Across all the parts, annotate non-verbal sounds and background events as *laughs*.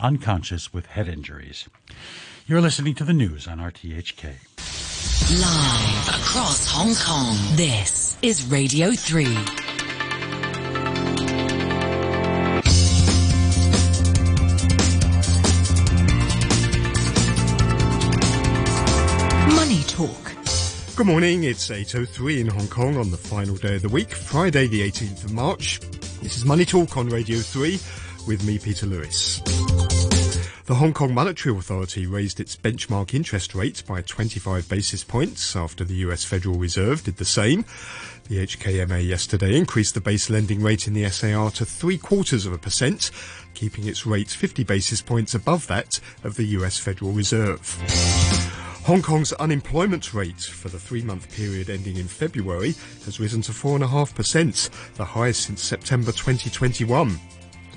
unconscious with head injuries. You're listening to the news on RTHK. Live across Hong Kong, this is Radio 3. Money Talk. Good morning, it's 8.03 in Hong Kong on the final day of the week, Friday the 18th of March. This is Money Talk on Radio 3 with me, Peter Lewis. The Hong Kong Monetary Authority raised its benchmark interest rate by 25 basis points after the US Federal Reserve did the same. The HKMA yesterday increased the base lending rate in the SAR to three quarters of a percent, keeping its rate 50 basis points above that of the US Federal Reserve. Hong Kong's unemployment rate for the three month period ending in February has risen to 4.5%, the highest since September 2021.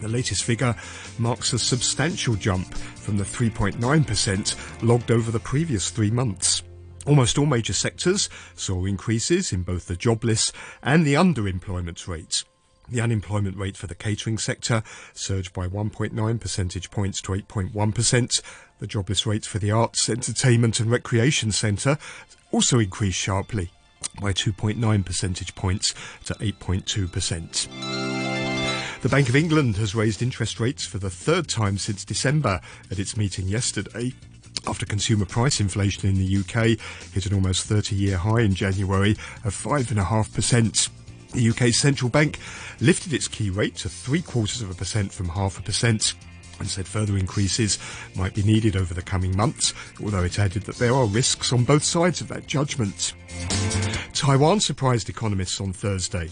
The latest figure marks a substantial jump from the 3.9% logged over the previous three months. Almost all major sectors saw increases in both the jobless and the underemployment rates. The unemployment rate for the catering sector surged by 1.9 percentage points to 8.1%. The jobless rate for the arts, entertainment and recreation centre also increased sharply by 2.9 percentage points to 8.2%. The Bank of England has raised interest rates for the third time since December at its meeting yesterday. After consumer price inflation in the UK hit an almost 30 year high in January of 5.5%. The UK's central bank lifted its key rate to three quarters of a percent from half a percent and said further increases might be needed over the coming months, although it added that there are risks on both sides of that judgment. Taiwan surprised economists on Thursday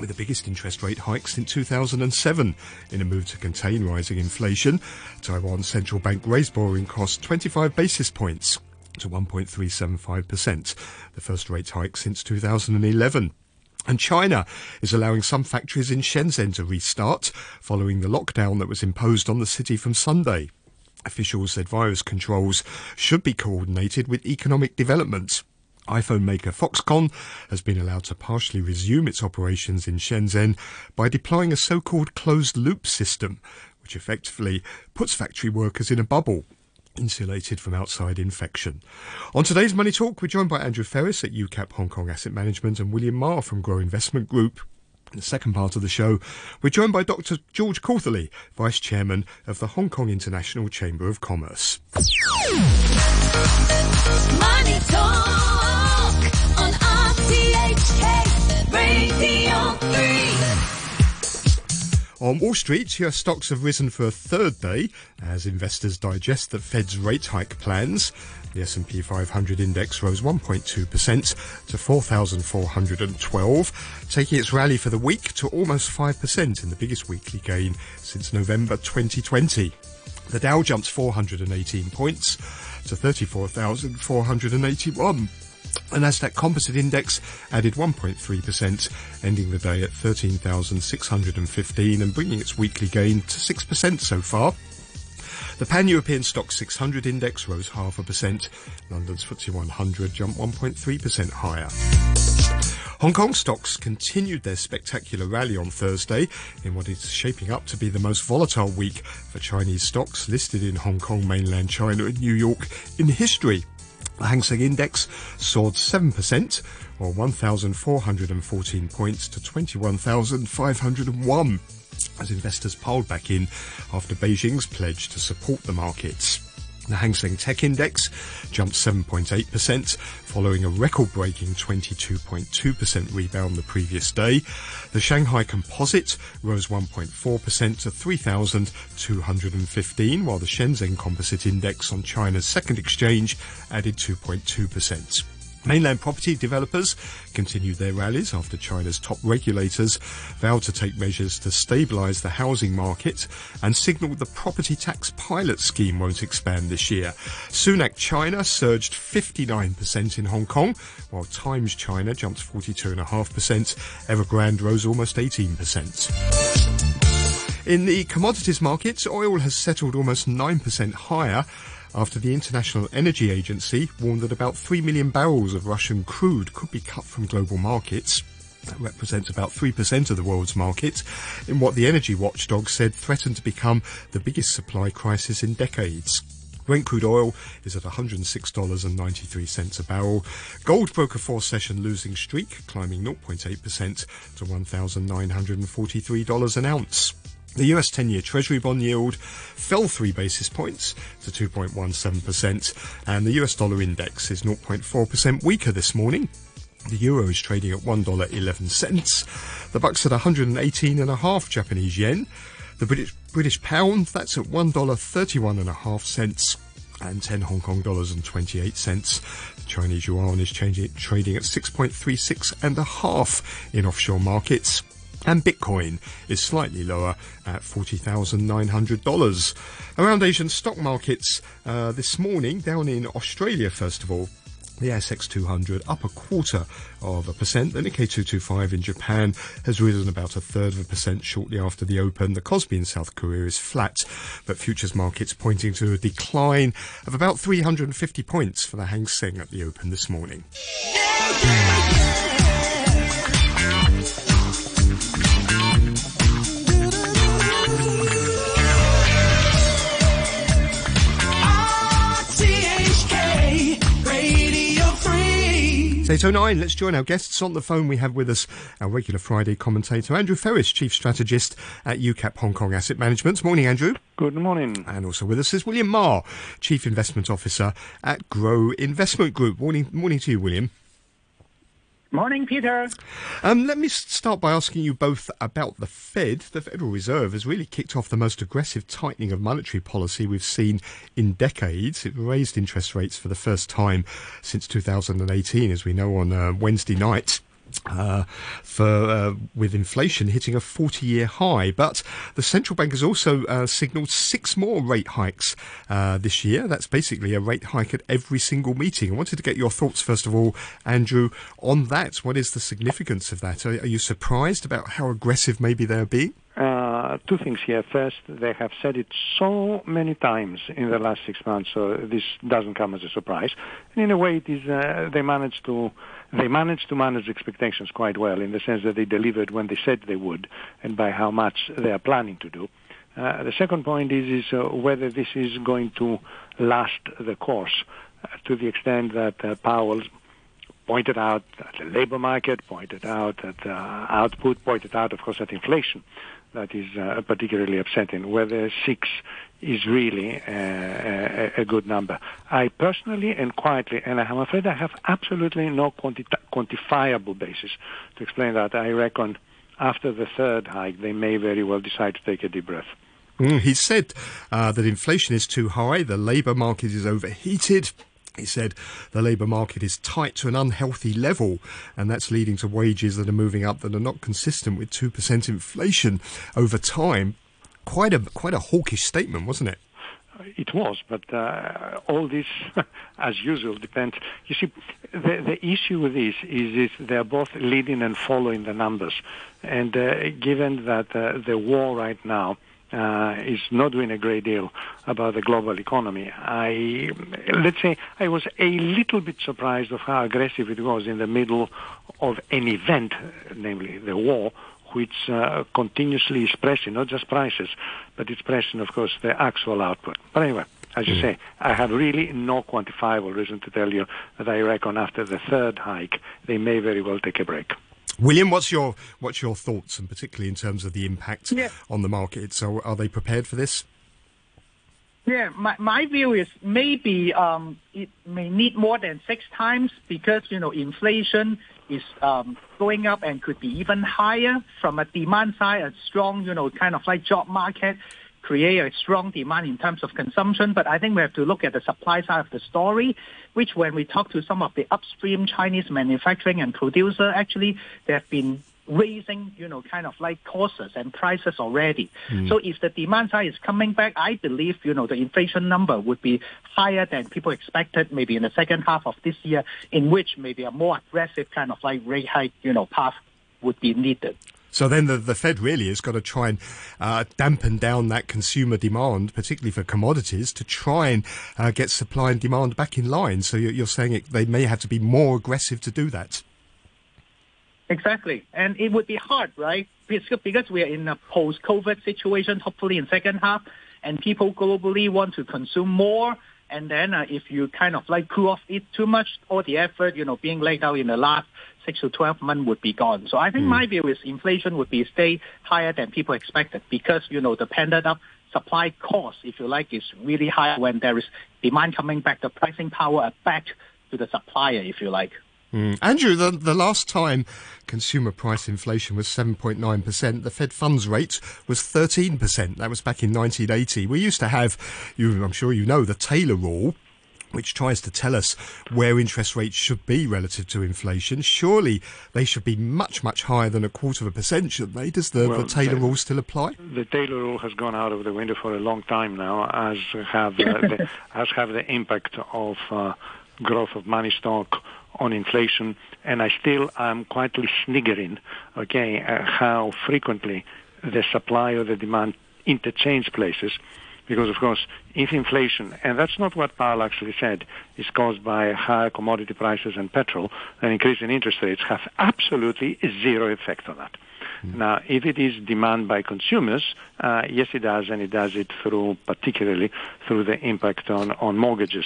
with the biggest interest rate hike since 2007. In a move to contain rising inflation, Taiwan's central bank raised borrowing costs 25 basis points to 1.375%, the first rate hike since 2011. And China is allowing some factories in Shenzhen to restart following the lockdown that was imposed on the city from Sunday. Officials said virus controls should be coordinated with economic development iPhone maker Foxconn has been allowed to partially resume its operations in Shenzhen by deploying a so-called closed-loop system, which effectively puts factory workers in a bubble insulated from outside infection. On today's Money Talk, we're joined by Andrew Ferris at UCAP Hong Kong Asset Management and William Ma from Grow Investment Group. In the second part of the show, we're joined by Dr. George Cautherley, Vice Chairman of the Hong Kong International Chamber of Commerce. Money Talk On Wall Street, US stocks have risen for a third day as investors digest the Fed's rate hike plans. The S&P 500 index rose 1.2% to 4,412, taking its rally for the week to almost 5% in the biggest weekly gain since November 2020. The Dow jumped 418 points to 34,481. The Nasdaq Composite Index added 1.3%, ending the day at 13,615 and bringing its weekly gain to 6% so far. The Pan-European Stoxx 600 Index rose half a percent. London's FTSE 100 jumped 1.3% higher. Hong Kong stocks continued their spectacular rally on Thursday in what is shaping up to be the most volatile week for Chinese stocks listed in Hong Kong, mainland China and New York in history. The Hang Seng Index soared 7%, or 1,414 points to 21,501 as investors piled back in after Beijing's pledge to support the markets. The Hang Seng Tech Index jumped 7.8%, following a record-breaking 22.2% rebound the previous day. The Shanghai Composite rose 1.4% to 3,215, while the Shenzhen Composite Index on China's second exchange added 2.2%. Mainland property developers continued their rallies after China's top regulators vowed to take measures to stabilise the housing market and signalled the property tax pilot scheme won't expand this year. Sunac China surged 59% in Hong Kong, while Times China jumped 42.5%. Evergrande rose almost 18%. In the commodities markets, oil has settled almost 9% higher after the International Energy Agency warned that about 3 million barrels of Russian crude could be cut from global markets. That represents about 3% of the world's market in what the energy watchdog said threatened to become the biggest supply crisis in decades. Brent crude oil is at $106.93 a barrel. Gold broke a four session losing streak, climbing 0.8% to $1,943 an ounce. The US 10 year Treasury bond yield fell three basis points to 2.17%, and the US dollar index is 0.4% weaker this morning. The euro is trading at $1.11. The buck's at 118.5 Japanese yen. The British, British pound, that's at $1.31.5 cents and 10 Hong Kong dollars and 28 cents. The Chinese yuan is changing, trading at 6.36 and a half in offshore markets. And Bitcoin is slightly lower at $40,900. Around Asian stock markets uh, this morning, down in Australia, first of all, the ASX 200 up a quarter of a percent. The Nikkei 225 in Japan has risen about a third of a percent shortly after the open. The Kospi in South Korea is flat, but futures markets pointing to a decline of about 350 points for the Hang Seng at the open this morning. It's 8.09. Let's join our guests on the phone. We have with us our regular Friday commentator, Andrew Ferris, Chief Strategist at UCAP Hong Kong Asset Management. Morning, Andrew. Good morning. And also with us is William Ma, Chief Investment Officer at Grow Investment Group. Morning, morning to you, William. Morning, Peter. Um, let me start by asking you both about the Fed. The Federal Reserve has really kicked off the most aggressive tightening of monetary policy we've seen in decades. It raised interest rates for the first time since 2018, as we know, on uh, Wednesday night. Uh, for uh, with inflation hitting a 40-year high, but the central bank has also uh, signalled six more rate hikes uh, this year. That's basically a rate hike at every single meeting. I wanted to get your thoughts first of all, Andrew, on that. What is the significance of that? Are, are you surprised about how aggressive maybe they're being? Uh, two things here. First, they have said it so many times in the last six months, so this doesn't come as a surprise. And in a way, it is uh, they managed to they managed to manage expectations quite well in the sense that they delivered when they said they would, and by how much they are planning to do. Uh, the second point is is uh, whether this is going to last the course uh, to the extent that Powell pointed out the labor market, pointed out at uh, output, pointed out, of course, at inflation. That is uh, particularly upsetting. Whether six is really uh, a, a good number. I personally and quietly, and I'm afraid I have absolutely no quanti- quantifiable basis to explain that. I reckon after the third hike, they may very well decide to take a deep breath. Mm, he said uh, that inflation is too high, the labour market is overheated. He said the labour market is tight to an unhealthy level, and that's leading to wages that are moving up that are not consistent with two percent inflation over time. Quite a quite a hawkish statement, wasn't it? It was, but uh, all this, *laughs* as usual, depends. You see, the, the issue with this is, is they're both leading and following the numbers. And uh, given that uh, the war right now uh, is not doing a great deal about the global economy, I, let's say, I was a little bit surprised of how aggressive it was in the middle of an event, namely the war, which uh, continuously is pressing not just prices, but it's pressing, of course, the actual output. But anyway, as you say, I have really no quantifiable reason to tell you that I reckon after the third hike, they may very well take a break. William, what's your what's your thoughts, and particularly in terms of the impact Yeah. on the market? So, are they prepared for this? Yeah, my, my view is maybe um, it may need more than six times because, you know, inflation is um, going up and could be even higher from a demand side, a strong, you know, kind of like job market create a strong demand in terms of consumption. But I think we have to look at the supply side of the story, which when we talk to some of the upstream Chinese manufacturing and producer, actually they have been raising, you know, kind of like costs and prices already. Mm. So if the demand side is coming back, I believe, you know, the inflation number would be higher than people expected maybe in the second half of this year, in which maybe a more aggressive kind of like rate hike, you know, path would be needed. So then the, the Fed really has got to try and uh, dampen down that consumer demand, particularly for commodities, to try and uh, get supply and demand back in line. So you're, you're saying it, they may have to be more aggressive to do that. Exactly. And it would be hard, right? Because we are in a post-COVID situation, hopefully in second half, and people globally want to consume more. And then uh, if you kind of like cool off it too much, all the effort, you know, being laid out in the last six to 12 months would be gone. So I think my view is inflation would be stay higher than people expected because, you know, the pendant up supply cost, if you like, is really high when there is demand coming back, the pricing power back to the supplier, if you like. Mm. Andrew, the, the last time consumer price inflation was 7.9%, the Fed funds rate was 13%. That was back in 1980. We used to have, you, I'm sure you know, the Taylor rule, which tries to tell us where interest rates should be relative to inflation. Surely they should be much, much higher than a quarter of a percent, shouldn't they? Does the, Well, the Taylor the- rule still apply? The Taylor rule has gone out of the window for a long time now, as have *laughs* uh, the, as have the impact of uh, growth of money stock on inflation. And I still am quietly sniggering, okay, uh, how frequently the supply or the demand interchange places. Because of course, if inflation, and that's not what Powell actually said, is caused by higher commodity prices and petrol, an increase in interest rates have absolutely zero effect on that. Now, if it is demand by consumers, uh, yes, it does, and it does it through, particularly through the impact on, on mortgages.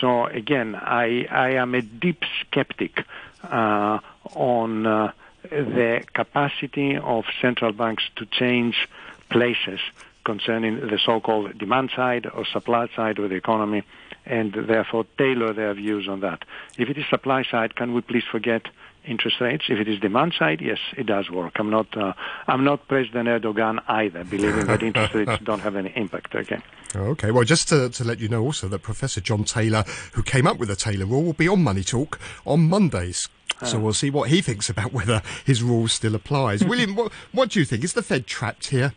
So again, I, I am a deep skeptic uh, on uh, the capacity of central banks to change places concerning the so-called demand side or supply side of the economy, and therefore tailor their views on that. If it is supply side, can we please forget interest rates? If it is demand side, yes, it does work. I'm not, uh, I'm not President Erdogan either, believing that interest *laughs* rates don't have any impact. Okay. Okay, well, just to, to let you know also that Professor John Taylor, who came up with the Taylor rule, will be on Money Talk on Mondays. So we'll see what he thinks about whether his rule still applies. *laughs* William, what, what do you think? Is the Fed trapped here?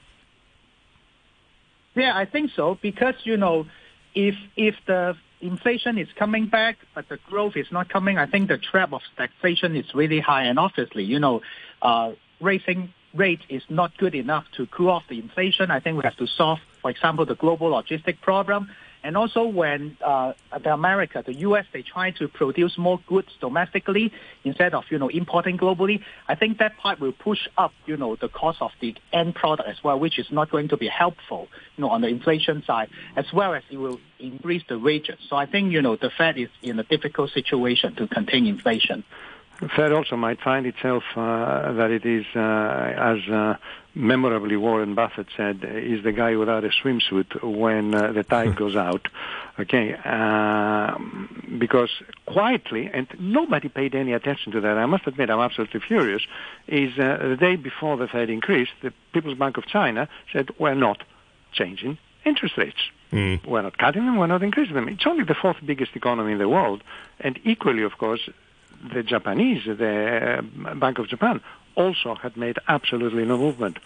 Yeah, I think so because you know, if if the inflation is coming back but the growth is not coming, I think the trap of taxation is really high, and obviously, you know, uh, raising rate is not good enough to cool off the inflation. I think we have to solve, for example, the global logistic problem. And also when uh, the America, the U.S., they try to produce more goods domestically instead of, you know, importing globally, I think that part will push up, you know, the cost of the end product as well, which is not going to be helpful, you know, on the inflation side, as well as it will increase the wages. So I think, you know, the Fed is in a difficult situation to contain inflation. The Fed also might find itself uh, that it is, uh, as uh, memorably Warren Buffett said, is the guy without a swimsuit when uh, the tide *laughs* goes out. Okay, um, because quietly, and nobody paid any attention to that. I must admit, I'm absolutely furious. Is uh, the day before the Fed increased, the People's Bank of China said we're not changing interest rates. We're not cutting them, we're not increasing them. It's only the fourth biggest economy in the world, and equally, of course, the Japanese, the uh, Bank of Japan, also had made absolutely no movement.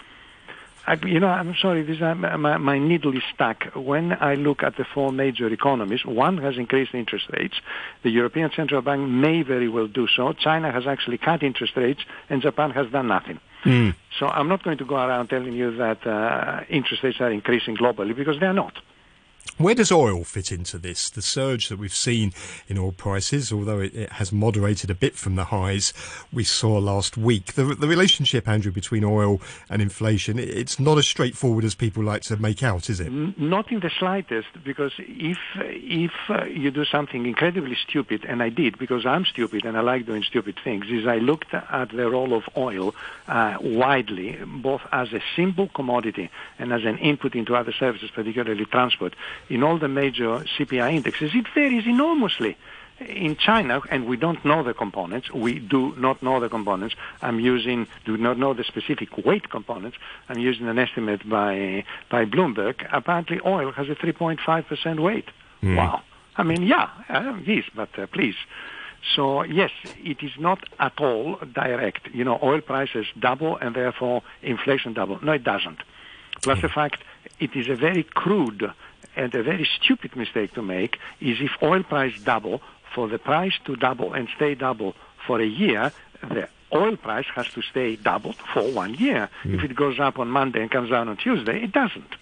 I, you know, I'm sorry, this, uh, my, my needle is stuck. When I look at the four major economies, one has increased interest rates. The European Central Bank may very well do so. China has actually cut interest rates, and Japan has done nothing. So I'm not going to go around telling you that uh, interest rates are increasing globally because they are not. Where does oil fit into this? The surge that we've seen in oil prices, although it, it has moderated a bit from the highs we saw last week, the, the relationship, Andrew, between oil and inflation, it- it's not as straightforward as people like to make out, is it? Not in the slightest, because if if uh, you do something incredibly stupid, and I did because I'm stupid and I like doing stupid things, is I looked at the role of oil uh, widely, both as a simple commodity and as an input into other services, particularly transport, in all the major CPI indexes. It varies enormously. In China, and we don't know the components, we do not know the components. I'm using, do not know the specific weight components. I'm using an estimate by by Bloomberg. Apparently, oil has a 3.5% weight. Wow. I mean, yeah, uh, yes, but uh, please. So yes, it is not at all direct. You know, oil prices double and therefore inflation double. No, it doesn't. Plus the fact it is a very crude and a very stupid mistake to make is if oil price double, for the price to double and stay double for a year, the oil price has to stay doubled for one year. Hmm. If it goes up on Monday and comes down on Tuesday, it doesn't.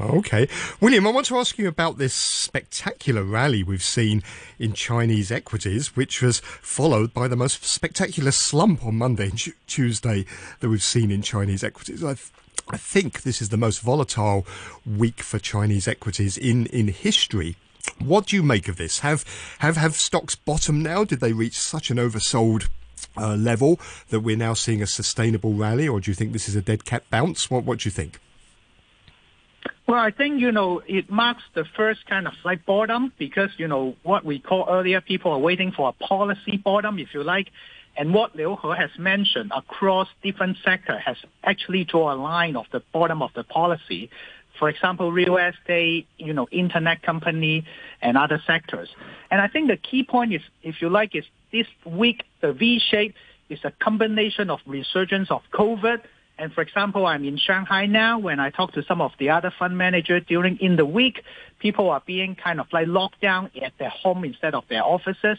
Okay. William, I want to ask you about this spectacular rally we've seen in Chinese equities, which was followed by the most spectacular slump on Monday and Tu- Tuesday that we've seen in Chinese equities. I, I think this is the most volatile week for Chinese equities in, in history. What do you make of this? Have have have stocks bottomed now? Did they reach such an oversold uh, level that we're now seeing a sustainable rally, or do you think this is a dead cat bounce? What what do you think? Well, I think, you know, it marks the first kind of like bottom because, you know, what we call earlier, people are waiting for a policy bottom, if you like. And what Liu He has mentioned across different sectors has actually drawn a line of the bottom of the policy. For example, real estate, you know, internet company and other sectors. And I think the key point is, if you like, is this week, the V shape is a combination of resurgence of COVID and for example, I'm in Shanghai now. When I talk to some of the other fund managers during in the week, people are being kind of like locked down at their home instead of their offices.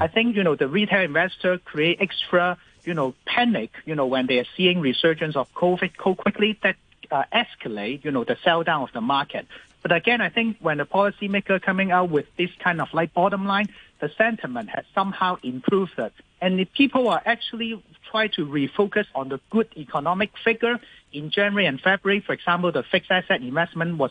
I think you know the retail investor create extra you know panic you know when they are seeing resurgence of COVID so quickly that uh, escalate you know the sell down of the market. But again, I think when the policymaker coming out with this kind of like bottom line, the sentiment has somehow improved it. And if people are actually try to refocus on the good economic figure. In January and February, for example, the fixed asset investment was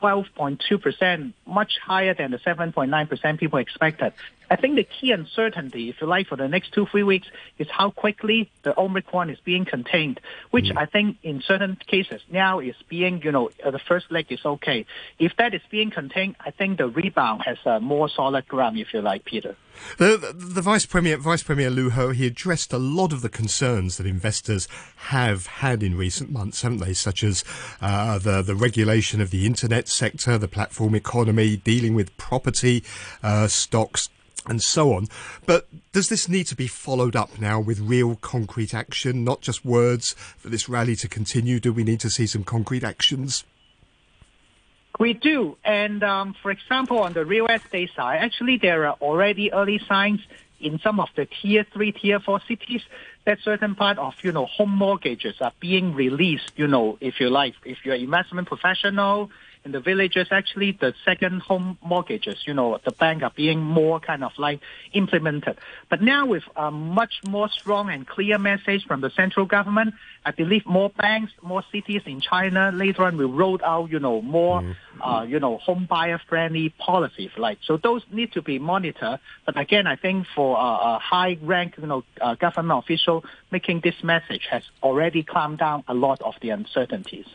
12.2%, much higher than the 7.9% people expected. I think the key uncertainty, if you like, for the next two, three weeks is how quickly the Omicron is being contained, which I think in certain cases now is being, you know, the first leg is okay. If that is being contained, I think the rebound has a more solid ground, if you like, Peter. The, the, the Vice Premier, Vice Premier Lu Ho, he addressed a lot of the concerns that investors have had in recent months, haven't they? Such as uh, the the regulation of the internet sector, the platform economy, dealing with property uh, stocks. And so on. But does this need to be followed up now with real concrete action, not just words for this rally to continue? Do we need to see some concrete actions? We do. And um, for example, on the real estate side, actually there are already early signs in some of the tier three, tier four cities that certain part of, you know, home mortgages are being released, you know, if you like, if you're investment professional in the villages, actually the second home mortgages, you know, the bank are being more kind of like implemented. But now with a much more strong and clear message from the central government, I believe more banks, more cities in China later on will roll out, you know, more, uh, you know, home buyer friendly policies like. So those need to be monitored. But again, I think for uh, a high rank, you know, uh, government official making this message has already calmed down a lot of the uncertainties.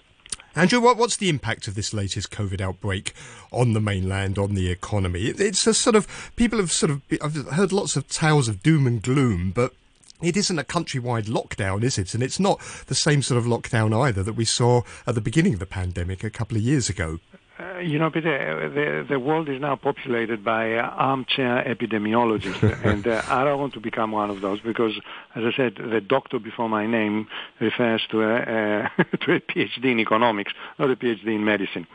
Andrew, what, what's the impact of this latest COVID outbreak on the mainland, on the economy? It, it's a sort of people have sort of I've heard lots of tales of doom and gloom, but it isn't a countrywide lockdown, is it? And it's not the same sort of lockdown either that we saw at the beginning of the pandemic a couple of years ago. Uh, you know, Peter, the, the world is now populated by uh, armchair epidemiologists, *laughs* and uh, I don't want to become one of those because, as I said, the doctor before my name refers to a, uh, *laughs* to a PhD in economics, not a PhD in medicine.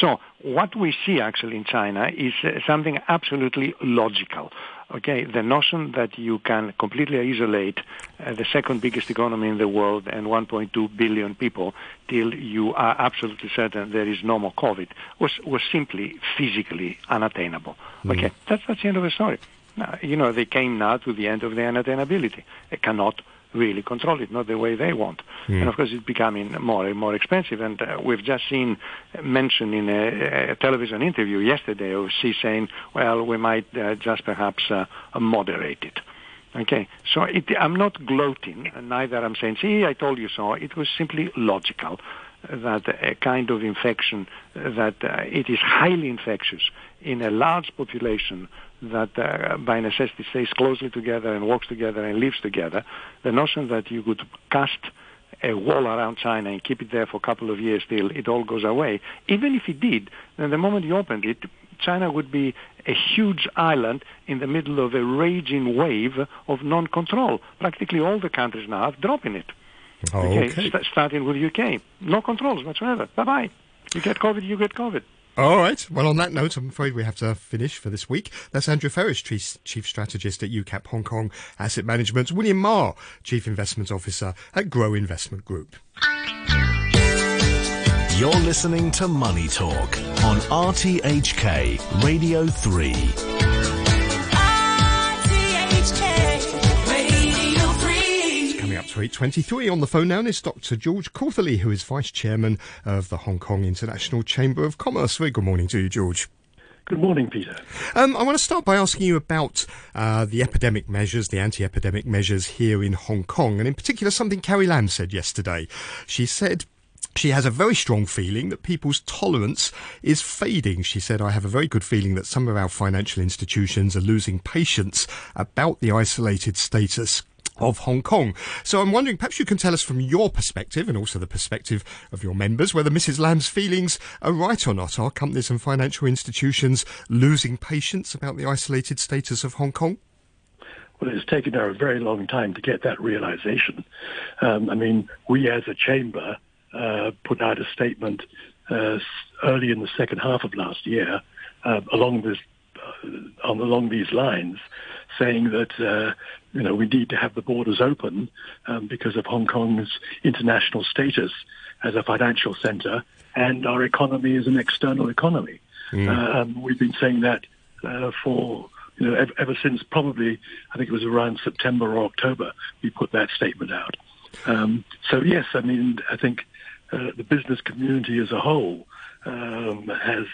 So what we see actually in China is uh, something absolutely logical. Okay, the notion that you can completely isolate uh, the second biggest economy in the world and 1.2 billion people till you are absolutely certain there is no more COVID was, was simply physically unattainable. Okay, that's, that's the end of the story. Now, you know, they came now to the end of the unattainability. They cannot really control it, not the way they want. And of course, it's becoming more and more expensive. And uh, we've just seen mentioned in a, a television interview yesterday of Xi saying, well, we might uh, just perhaps uh, moderate it. Okay, so it, I'm not gloating, neither I'm saying, see, I told you so. It was simply logical that a kind of infection, that uh, it is highly infectious in a large population that uh, by necessity stays closely together and works together and lives together, the notion that you could cast a wall around China and keep it there for a couple of years till it all goes away, even if it did, then the moment you opened it, China would be a huge island in the middle of a raging wave of non-control. Practically all the countries now are dropping it. Oh, Okay, okay. st- starting with the UK. No controls whatsoever. Bye-bye. You get COVID, you get COVID. All right. Well, on that note, I'm afraid we have to finish for this week. That's Andrew Ferris, Chief, Strategist at UCAP Hong Kong Asset Management, William Ma, Chief Investment Officer at Grow Investment Group. You're listening to Money Talk on RTHK Radio 3. 3. To 8.23 on the phone now is Dr. George Cautherley, who is Vice Chairman of the Hong Kong International Chamber of Commerce. Very good morning to you, George. Good morning, Peter. Um, I want to start by asking you about uh, the epidemic measures, the anti-epidemic measures here in Hong Kong, and in particular something Carrie Lam said yesterday. She said she has a very strong feeling that people's tolerance is fading. She said, I have a very good feeling that some of our financial institutions are losing patience about the isolated status of Hong Kong. So I'm wondering, perhaps you can tell us from your perspective and also the perspective of your members whether Mrs. Lam's feelings are right or not. Are companies and financial institutions losing patience about the isolated status of Hong Kong? Well, it's taken her a very long time to get that realization. Um, I mean, we as a chamber uh, put out a statement uh, early in the second half of last year uh, along this uh, on along these lines, saying that uh, you know we need to have the borders open um, because of Hong Kong's international status as a financial centre and our economy is an external economy. Uh, um, we've been saying that uh, for you know ever, ever since probably I think it was around September or October we put that statement out. Um, so yes, I mean I think uh, the business community as a whole um, has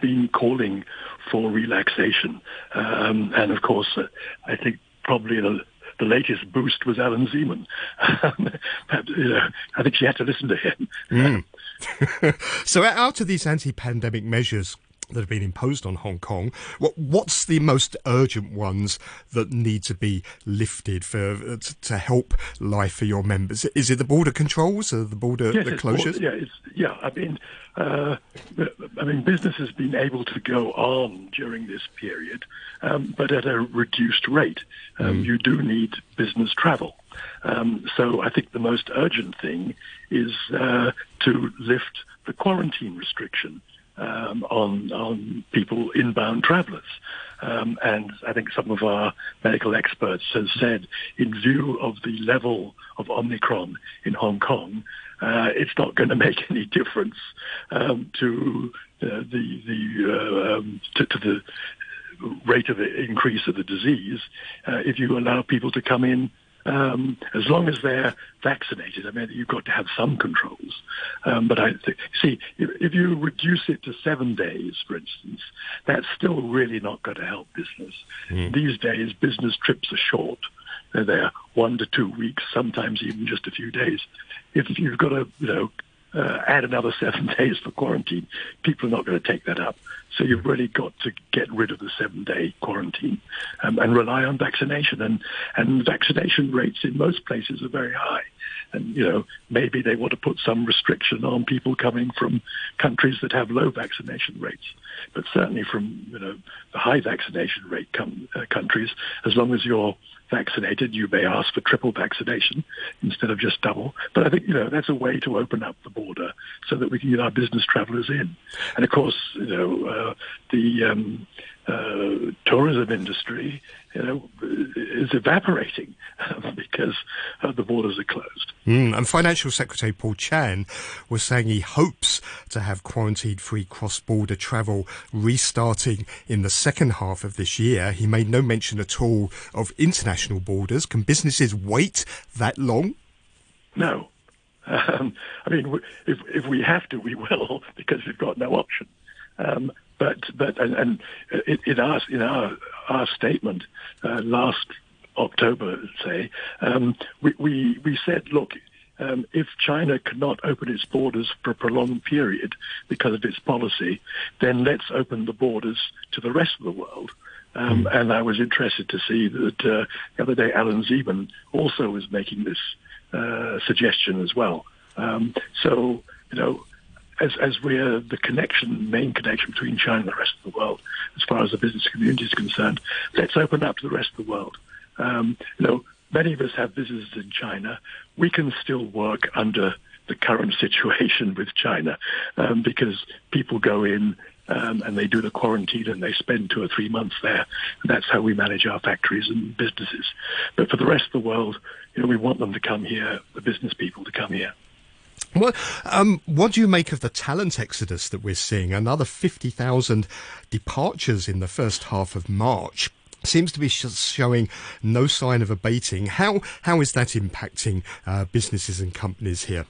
been calling for relaxation, um, and of course uh, I think probably the the latest boost was Alan Zeman. *laughs* Perhaps, you know, I think she had to listen to him. Hmm. *laughs* So out of these anti-pandemic measures that have been imposed on Hong Kong, what, what's the most urgent ones that need to be lifted for uh, t- to help life for your members? Is it the border controls or the border Yes, the closures? yeah, it's, yeah. I mean, uh, I mean, business has been able to go on during this period, um, but at a reduced rate. Um, You do need business travel. Um, so I think the most urgent thing is uh, to lift the quarantine restriction um, on on people inbound travellers. Um, and I think some of our medical experts have said, in view of the level of Omicron in Hong Kong, uh, it's not going *laughs* to make any difference um, to uh, the the uh, um, to, to the rate of increase of the disease uh, if you allow people to come in um, as long as they're vaccinated. I mean, you've got to have some controls. Um, but I th- see if, if you reduce it to seven days, for instance, that's still really not going to help business. These days, business trips are short. They're there one to two weeks, sometimes even just a few days. If you've got to, you know, uh, add another seven *laughs* days for quarantine, people are not going to take that up. So you've really got to get rid of the seven-day quarantine um, and rely on vaccination. And, and vaccination rates in most places are very high. And, you know, maybe they want to put some restriction on people coming from countries that have low vaccination rates. But certainly from, you know, the high vaccination rate com- uh, countries, as long as you're vaccinated, you may ask for triple vaccination instead of just double. But I think, you know, that's a way to open up the border so that we can get our business travelers in. And of course, you know, uh, the um, uh, tourism industry, you know, is evaporating *laughs* because uh, the borders are closed. Mm, and Financial Secretary Paul Chan was saying he hopes to have quarantine-free cross-border travel restarting in the second half of this year. He made no mention at all of international borders. Can businesses wait that long? No. *laughs* Um, I mean, if if we have to, we will *laughs* because we've got no option. Um, but but and, and in, our in our our statement uh, last October, say, um, we, we we said, look. Um, if China cannot open its borders for a prolonged period because of its policy, then let's open the borders to the rest of the world. Um, And I was interested to see that uh, the other day Alan Zeman also was making this uh, suggestion as well. Um, so, you know, as, as we're the connection, main connection between China and the rest of the world, as far as the business community is concerned, let's open up to the rest of the world. Um, you know, many of us have businesses in China. We can still work under the current *laughs* situation with China um, because people go in um, and they do the quarantine and they spend two or three months there. And that's how we manage our factories and businesses. But for the rest of the world, you know, we want them to come here, the business people to come here. What, um, what do you make of the talent exodus that we're seeing? Another 50,000 departures in the first half of March. Seems to be showing no sign of abating. How how is that impacting uh, businesses and companies here?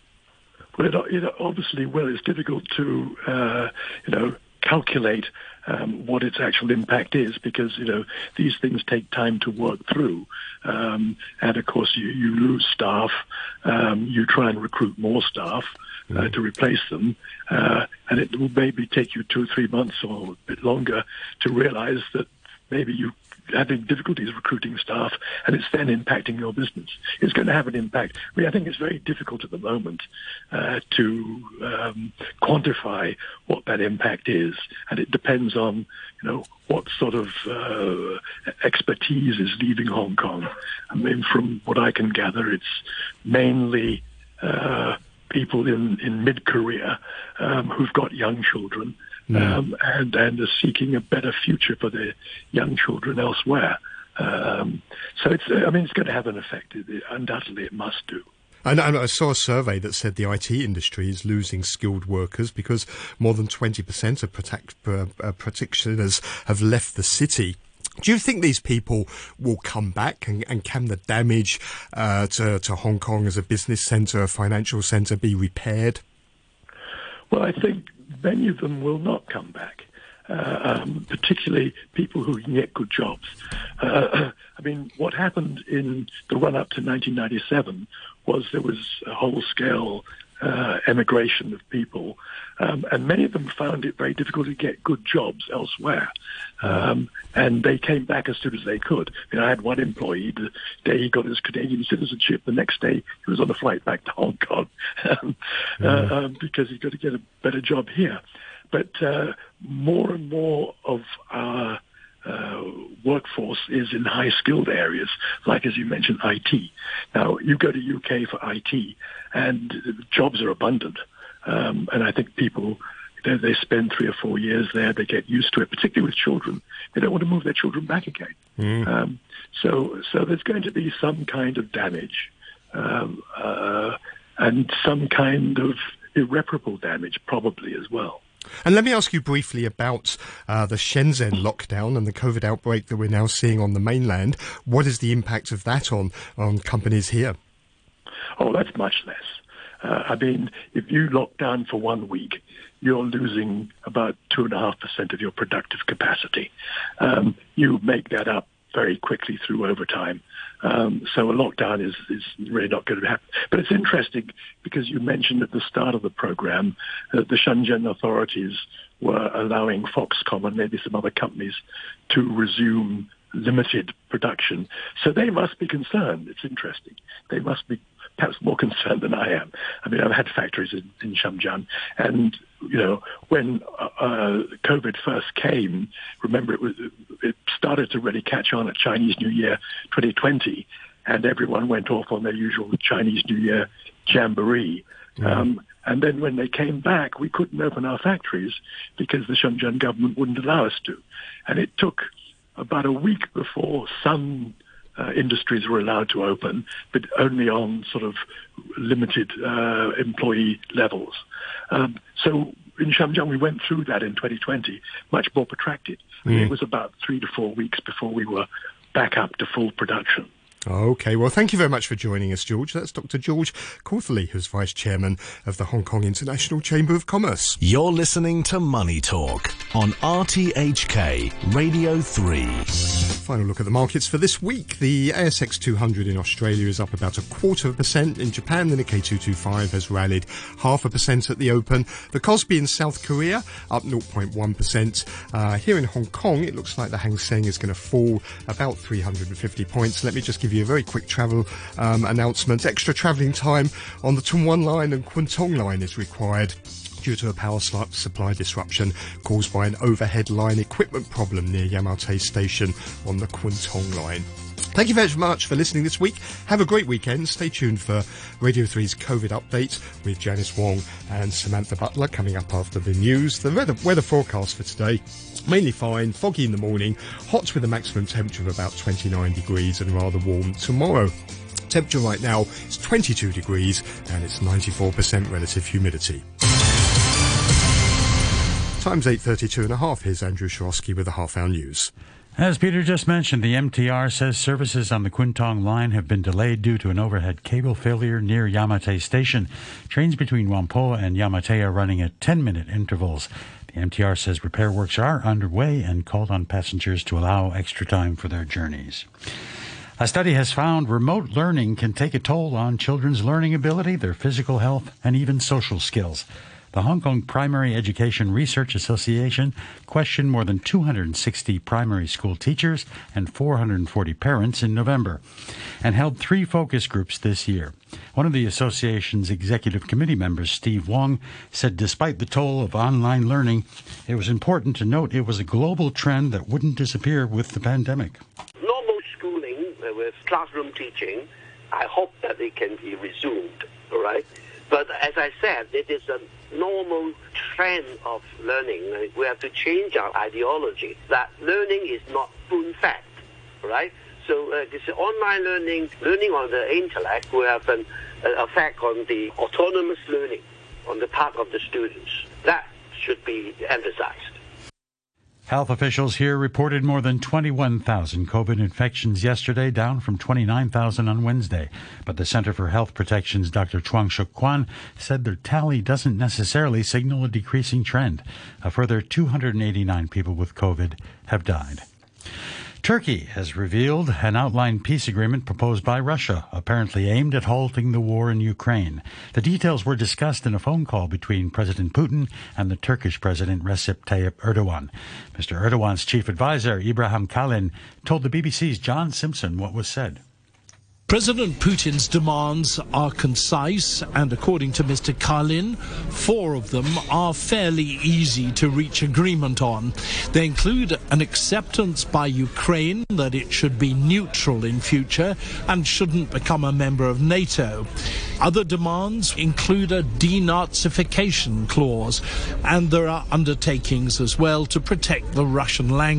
Well, it, it obviously, well, it's difficult to, uh, you know, calculate um, what its actual impact is because, you know, these things take time to work through. Um, and of course, you, you lose staff, um, you try and recruit more staff. Uh, to replace them, uh, and it will maybe take you two or three months or a bit longer to realize that maybe you having difficulties recruiting staff, and it's then impacting your business. It's going to have an impact. I, mean, I think it's very difficult at the moment uh, to um, quantify what that impact is, and it depends on you know what sort of uh, expertise is leaving Hong Kong. I mean, from what I can gather, it's mainly. Uh, people in, in mid-career um, who've got young children um, and, and are seeking a better future for their young children elsewhere. Um, so it's, I mean, it's going to have an effect. It, it- undoubtedly, it must do. And, and I saw a survey that said the IT industry is losing skilled workers because more than 20% of protect, uh, uh, practitioners have left the city. Do you think these people will come back and, and can the damage uh, to, to Hong Kong as a business centre, a financial centre be repaired? Well, I think many of them will not come back, uh, um, particularly people who can get good jobs. Uh, *clears throat* I mean, what happened in the run up to 1997 was there was a whole scale uh, emigration of people, um, and many of them found it very difficult to get good jobs elsewhere. Um, and they came back as soon as they could. You know, I had one employee, the day he got his Canadian citizenship, the next day he was on a flight back to Hong Kong *laughs* um, uh, um, because he's got to get a better job here. But uh, more and more of our uh, workforce is in high skilled areas, like as you mentioned, IT. Now you go to UK for IT, and jobs are abundant, um, and I think people. They, they spend three or four years there. They get used to it, particularly with children. They don't want to move their children back again. Um, so, so there's going to be some kind of damage, um, uh, and some kind of irreparable damage, probably as well. And let me ask you briefly about uh, the Shenzhen lockdown and the COVID outbreak that we're now seeing on the mainland. What is the impact of that on, on companies here? Oh, that's much less. Uh, I mean, if you lock down for one week, you're losing about two and a half percent of your productive capacity. Um, you make that up very quickly through overtime. Um, so a lockdown is, is really not going to happen. But it's interesting because you mentioned at the start of the program that the Shenzhen authorities were allowing Foxconn and maybe some other companies to resume limited production. So they must be concerned. It's interesting. They must be perhaps more concerned than I am. I mean, I've had factories in, in Shenzhen, and you know, when uh, uh, COVID first came, remember it was it started to really catch on at Chinese New Year 2020, and everyone went off on their usual Chinese New Year jamboree. Um, and then when they came back, we couldn't open our factories because the Shenzhen government wouldn't allow us to. And it took about a week before some uh, industries were allowed to open, but only on sort of limited uh, employee levels. Um, so in Shenzhen, we went through that in 2020, much more protracted. Mean, It was about three to four weeks before we were back up to full production. Okay, well, thank you very much for joining us, George. That's Dr. George Cautherley, who's Vice Chairman of the Hong Kong International Chamber of Commerce. You're listening to Money Talk on RTHK Radio 3. Final look at the markets for this week. The ASX 200 in Australia is up about a quarter of a percent. In Japan, the Nikkei 225 has rallied half a percent at the open. The Kospi in South Korea up 0.1%. Uh, here in Hong Kong, it looks like the Hang Seng is going to fall about 350 points. Let me just give you a very quick travel um, announcement. Extra travelling time on the Tsuen Wan line and Kwun Tong line is required due to a power supply disruption caused by an overhead line equipment problem near Yau Ma Tei Station on the Kwun Tong line. Thank you very much for listening this week. Have a great weekend. Stay tuned for Radio 3's COVID update with Janice Wong and Samantha Butler coming up after the news. The weather, weather forecast for today mainly fine, foggy in the morning, hot with a maximum temperature of about 29 degrees and rather warm tomorrow. temperature right now is 22 degrees and it's 94% relative humidity. Time's 8.32 and a half. Here's Andrew Shorosky with the half hour news. As Peter just mentioned, the MTR says services on the Kwun Tong line have been delayed due to an overhead cable failure near Yau Ma Tei Station. Trains between Whampoa and Yau Ma Tei are running at 10 minute intervals. The MTR says repair works are underway and called on passengers to allow extra time for their journeys. A study has found remote learning can take a toll on children's learning ability, their physical health, and even social skills. The Hong Kong Primary Education Research Association questioned more than 260 primary school teachers and 440 parents in November and held three focus groups this year. One of the association's executive committee members, Steve Wong, said despite the toll of online learning, it was important to note it was a global trend that wouldn't disappear with the pandemic. normal schooling uh, with classroom teaching, I hope that it can be resumed, all right? But as I said, it is a normal trend of learning. We have to change our ideology that learning is not spoon fed, right? So uh, this online learning, learning on the intellect, will have an effect on the autonomous learning on the part of the students. That should be emphasized. Health officials here reported more than 21,000 COVID infections yesterday, down from 29,000 on Wednesday. But the Center for Health Protection's Dr. Chuang Shuk Kwan said their tally doesn't necessarily signal a decreasing trend. A further 289 people with COVID have died. Turkey has revealed an outline peace agreement proposed by Russia, apparently aimed at halting the war in Ukraine. The details were discussed in a phone call between President Putin and the Turkish President Recep Tayyip Erdogan. Mr. Erdogan's chief advisor, Ibrahim Kalin, told the BBC's John Simpson what was said. President Putin's demands are concise, and according to Mr. Kalin, four of them are fairly easy to reach agreement on. They include an acceptance by Ukraine that it should be neutral in future and shouldn't become a member of NATO. Other demands include a denazification clause, and there are undertakings as well to protect the Russian language.